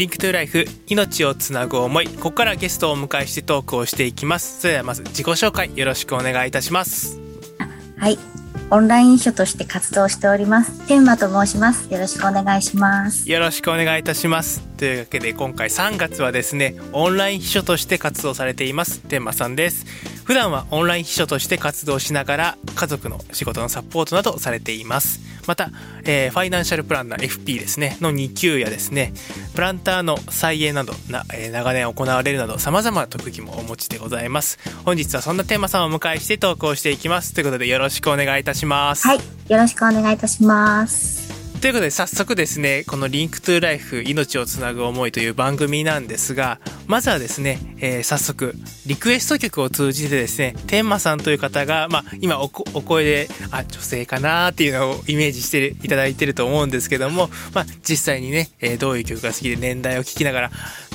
リンクトゥライフ命をつなぐ思いここからゲストをお迎えしてトークをしていきます。それではまず自己紹介よろしくお願いいたします。はい。オンライン書として活動しております。天馬と申します。よろしくお願いします。よろしくお願いいたします。というわけで今回3月はですねオンライン秘書として活動されています。天馬さんです普段はオンライン秘書として活動しながら家族の仕事のサポートなどされています。また、えー、ファイナンシャルプランナー FP ですね。の2級やですね。プランターの菜園などな、えー、長年行われるなど様々な特技もお持ちでございます。本日はそんな天馬さんをお迎えしてトークしていきます。ということでよろしくお願いいたします。はい。よろしくお願いいたします。ということで早速ですねこの「 Link to Life 命をつなぐ思い」という番組なんですがまずはですね、えー、早速リクエスト曲を通じてですね天馬さんという方が、まあ、今お声であ女性かなっていうのをイメージしていただいてると思うんですけども、まあ、実際にね、えー、どういう曲が好きで年代を聞きながら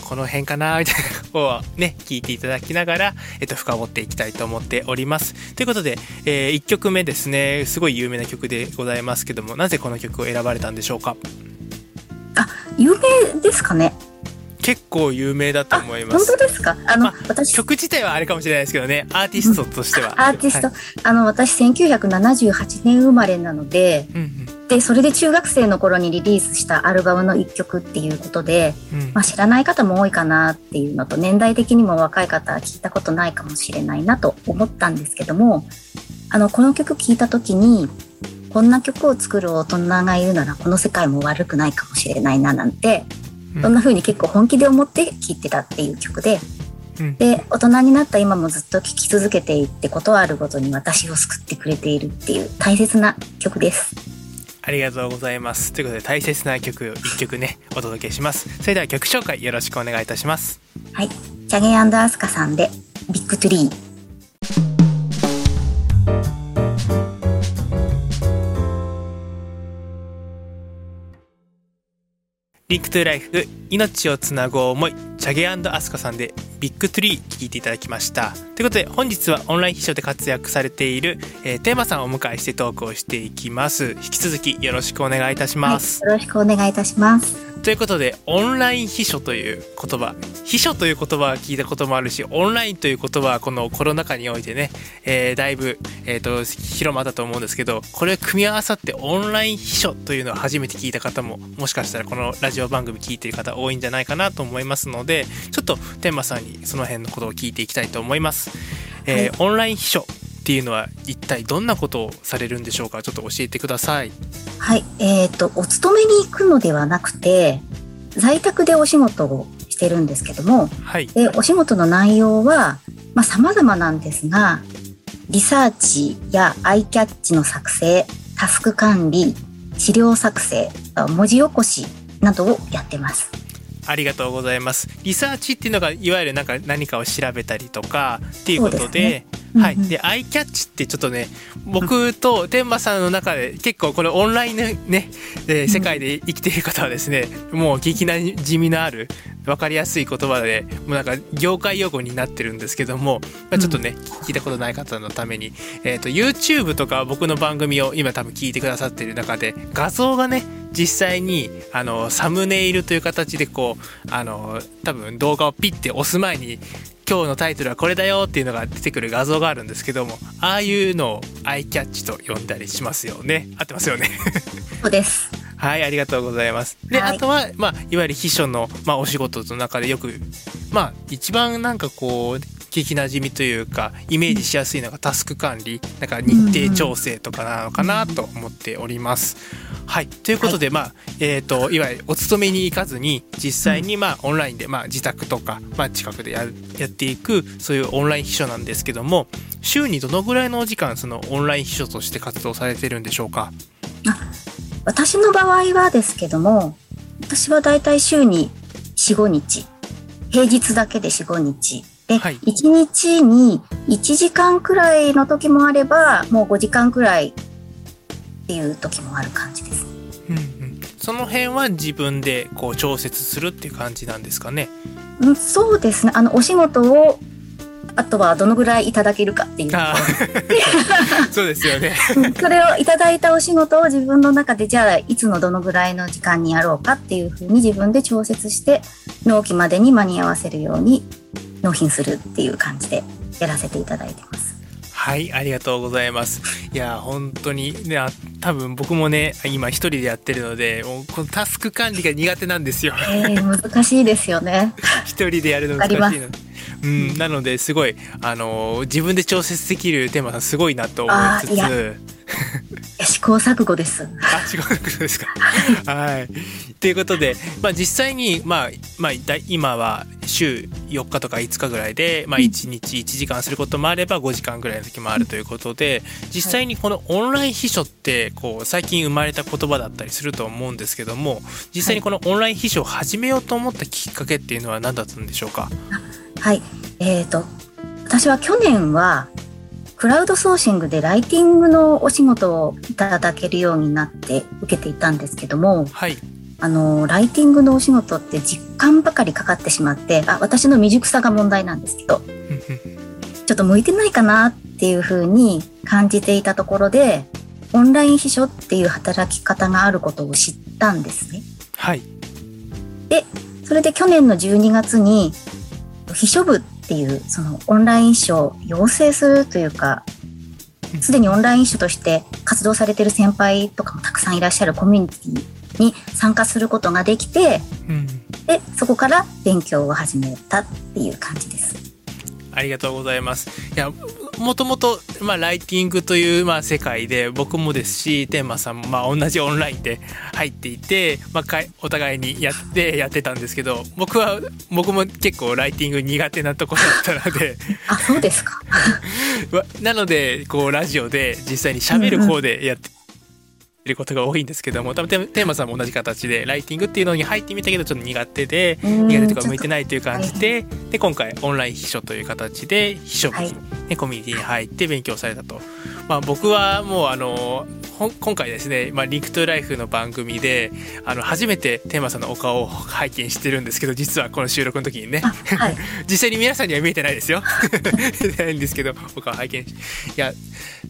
この辺かなみたいなをね聞いていただきながら、えっと、深掘っていきたいと思っております。ということで、えー、1曲目ですね。すごい有名な曲でございますけどもなぜこの曲を選ばれたんでしょうか？あ有名ですかね。結構有名だと思います。本当ですか？あの、まあ、私。曲自体はあれかもしれないですけどね、アーティストとしては。アーティスト、はい、あの、私1978年生まれなので、うんうんでそれで中学生の頃にリリースしたアルバムの一曲っていうことで、うん、まあ、知らない方も多いかなっていうのと年代的にも若い方は聞いたことないかもしれないなと思ったんですけどもあのこの曲聴いた時にこんな曲を作る大人がいるならこの世界も悪くないかもしれないななんて、うん、そんな風に結構本気で思って聴いてたっていう曲で。うん、で大人になった今もずっと聴き続けていってことあるごとに私を救ってくれているっていう大切な曲です。ありがとうございます。ということで大切な曲一曲ねお届けします。それでは曲紹介よろしくお願いいたします。はい、チチャゲアスカさんで Big Tree。 Link to Life 命をつなぐ思いチャゲアスカさんで Big Tree 聞いていただきました。ということで本日はオンライン秘書で活躍されている、えー、天馬さんをお迎えしてトークをしていきます。引き続きよろしくお願いいたします、はい、よろしくお願いいたします。ということでオンライン秘書という言葉。秘書という言葉は聞いたこともあるしオンラインという言葉はこのコロナ禍においてね、えー、だいぶ、えーと、広まったと思うんですけどこれを組み合わさってオンライン秘書というのを初めて聞いた方ももしかしたらこのラジオ番組聞いてる方多いんじゃないかなと思いますのでちょっと天馬さんにその辺のことを聞いていきたいと思います。えー、はい、オンライン秘書っていうのは一体どんなことをされるんでしょうか？ちょっと教えてください。はい、えっ、ー、とお勤めに行くのではなくて在宅でお仕事をしてるんですけども、はい、でお仕事の内容はまあ様々なんですがリサーチやアイキャッチの作成タスク管理資料作成文字起こしなどをやってます。ありがとうございます。リサーチっていうのがいわゆるなんか何かを調べたりとかっていうことで、はい。で、アイキャッチってちょっとね、僕と天馬さんの中で結構これオンラインのね、え世界で生きている方はですね、もう聞きなじみのある分かりやすい言葉でもうなんか業界用語になってるんですけども、まあ、ちょっとね、聞いたことない方のために、えーと、YouTube とか僕の番組を今多分聞いてくださってる中で画像がね実際にあのサムネイルという形でこうあの多分動画をピッて押す前に今日のタイトルはこれだよっていうのが出てくる画像があるんですけどもああいうのをアイキャッチと呼んだりしますよね。合ってますよね。そうです。はいありがとうございます。で、はい、あとはまあいわゆる秘書の、まあ、お仕事の中でよくまあ一番なんかこう聞きなじみというかイメージしやすいのがタスク管理なんか日程調整とかなのかなと思っております。はい。ということで、はい、まあえーと、いわゆるお勤めに行かずに実際にまあオンラインで、まあ、自宅とか、まあ、近くでややっていくそういうオンライン秘書なんですけども週にどのぐらいのお時間そのオンライン秘書として活動されてるんでしょうか？私の場合はですけども私はだいたい週に45日。平日だけで45日で、はい、1日に1時間くらいの時もあればもう5時間くらいっていう時もある感じです。うんうん、その辺は自分でこう調節するっていう感じなんですかね。うん、そうですね。あのお仕事をあとはどのぐらいいただけるかっていう そうですよねそれをいただいたお仕事を自分の中でじゃあいつのどのぐらいの時間にやろうかっていうふうに自分で調節して納期までに間に合わせるように納品するっていう感じでやらせていただいてます。はい、ありがとうございます。いや、本当に、ね、多分僕もね、今一人でやってるので、もうこのタスク管理が苦手なんですよ。えー、難しいですよね。一人でやるの難しいので。うん、なのですごいあの自分で調節できるテーマさんすごいなと思いつつ。試行錯誤です。あ、試行錯誤ですか？はい。ということで、まあ実際に、まあ、まあ、今は週4日とか5日ぐらいで、まあ1日1時間することもあれば5時間ぐらいの時もあるということで、実際にこのオンライン秘書って、こう、最近生まれた言葉だったりすると思うんですけども、実際にこのオンライン秘書を始めようと思ったきっかけっていうのは何だったんでしょうか？はい。えっ、ー、と、私は去年は、クラウドソーシングでライティングのお仕事をいただけるようになって受けていたんですけども、はい、あのライティングのお仕事って実感ばかりかかってしまってあ私の未熟さが問題なんですけどちょっと向いてないかなっていうふうに感じていたところでオンライン秘書っていう働き方があることを知ったんですね。はい、でそれで去年の12月に秘書部っていうそのオンライン秘書を養成するというかすでにオンライン秘書として活動されてる先輩とかもたくさんいらっしゃるコミュニティに参加することができて、うん、でそこから勉強を始めたっていう感じです。ありがとうございます。いや、もともと、まあ、ライティングという、まあ、世界で、僕もですし、天馬さんも、まあ、同じオンラインで入っていて、まあ、お互いにやって、やってたんですけど、僕は、僕も結構ライティング苦手なところだったのであ、そうですか。なので、こう、ラジオで実際に喋る方でやって、ることが多いんですけども多分テーマさんも同じ形でライティングっていうのに入ってみたけどちょっと苦手で苦手とか向いてないという感じでで今回オンライン秘書という形で秘書部に、ね、コミュニティに入って勉強されたと。まあ、僕はもうあの今回ですね、まあ、 Link to Life の番組であの初めて天馬さんのお顔を拝見してるんですけど実はこの収録の時にね、はい、実際に皆さんには見えてないですよ。ないんですけどお顔拝見いや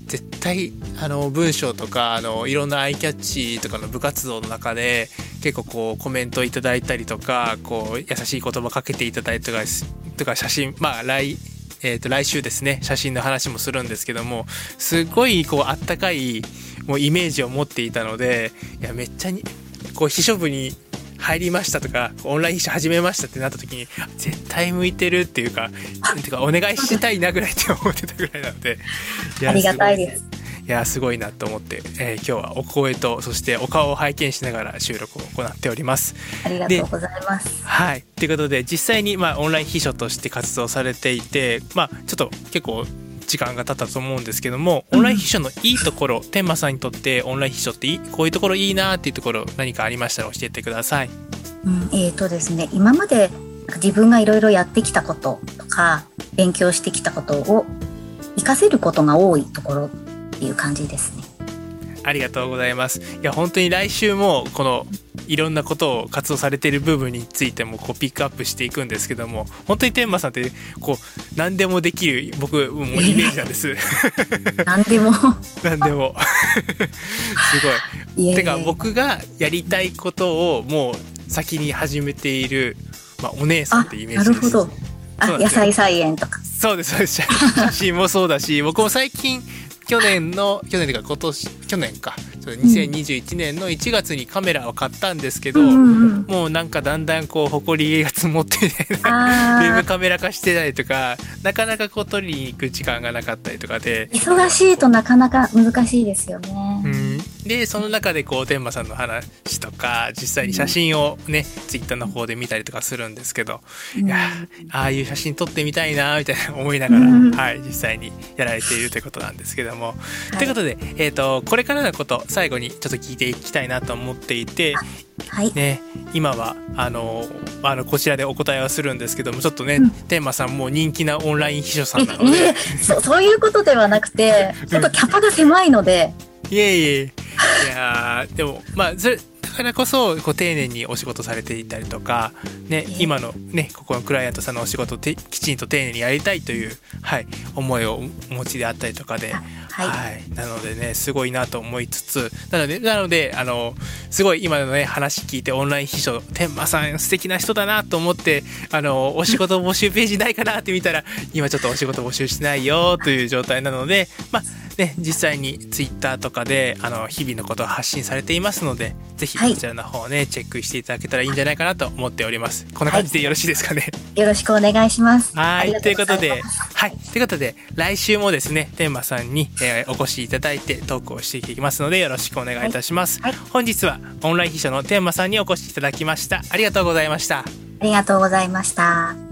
絶対あの文章とかあのいろんなアイキャッチとかの部活動の中で結構こうコメントいただいたりとかこう優しい言葉かけていただいたりとか写真まあ来えー、と来週ですね写真の話もするんですけどもすごいこうあったかいもうイメージを持っていたのでいやめっちゃにこう秘書部に入りましたとかオンライン秘書始めましたってなった時に絶対向いてるっていうかてかお願いしたいなぐらいって思ってたぐらいなので ありがたいですいやすごいなと思って、えー、今日はお声とそしてお顔を拝見しながら収録を行っております。ありがとうございます。はいということで実際にまあオンライン秘書として活動されていてまあちょっと結構時間が経ったと思うんですけどもオンライン秘書のいいところ、うん、天馬さんにとってオンライン秘書ってこういうところいいなっていうところ何かありましたら教えてください。うん、えーとですね今まで自分がいろいろやってきたこととか勉強してきたことを活かせることが多いところっていう感じですね。ありがとうございます。いや本当に来週もこのいろんなことを活動されている部分についてもこうピックアップしていくんですけども本当に天馬さんってこう何でもできる僕もうイメージなんです。何でも。何でも。すごい。てか僕がやりたいことをもう先に始めている、まあ、お姉さんってイメージです。なるほど。あ野菜菜園とか。そうですそうです。写真もそうだし僕も最近去年の去年というか今年去年か2021年の1月にカメラを買ったんですけど、うん、もうなんかだんだんこう埃が積もってウェブカメラ化してたりとかなかなかこう撮りに行く時間がなかったりとかで。忙しいとなかなか難しいですよね。うん、でその中でこう天馬さんの話とか実際に写真をね、ツイッターの方で見たりとかするんですけど、うん、いやああいう写真撮ってみたいなみたいな思いながら、うん、はい、実際にやられているということなんですけども。はい、ということで、えーと、これからのこと最後にちょっと聞いていきたいなと思っていて、はい。ね、今はあのあのこちらでお答えはするんですけどもちょっとね、うん、テーマさんも人気なオンライン秘書さんなので、そそういうことではなくてちょっとキャパが狭いので。いえいえいやでもまあそれからこそこう丁寧にお仕事されていたりとか、ね、今の、ね、ここのクライアントさんのお仕事をきちんと丁寧にやりたいという、はい、思いをお持ちであったりとかで、はい、はい、なのでねすごいなと思いつつなのでなのであのすごい今のね話聞いてオンライン秘書天馬さん素敵な人だなと思ってあのお仕事募集ページないかなって見たら今ちょっとお仕事募集してないよという状態なのでまあね、実際にツイッターとかであの日々のことを発信されていますのでぜひこちらの方ね、はい、チェックしていただけたらいいんじゃないかなと思っております。こんな感じでよろしいですかね、はい、よろしくお願いします。はい。ということではい。ということで来週もですね天馬さんに、えー、お越しいただいてトークをしていきますのでよろしくお願いいたします、はい、本日はオンライン秘書の天馬さんにお越しいただきました。ありがとうございました。ありがとうございました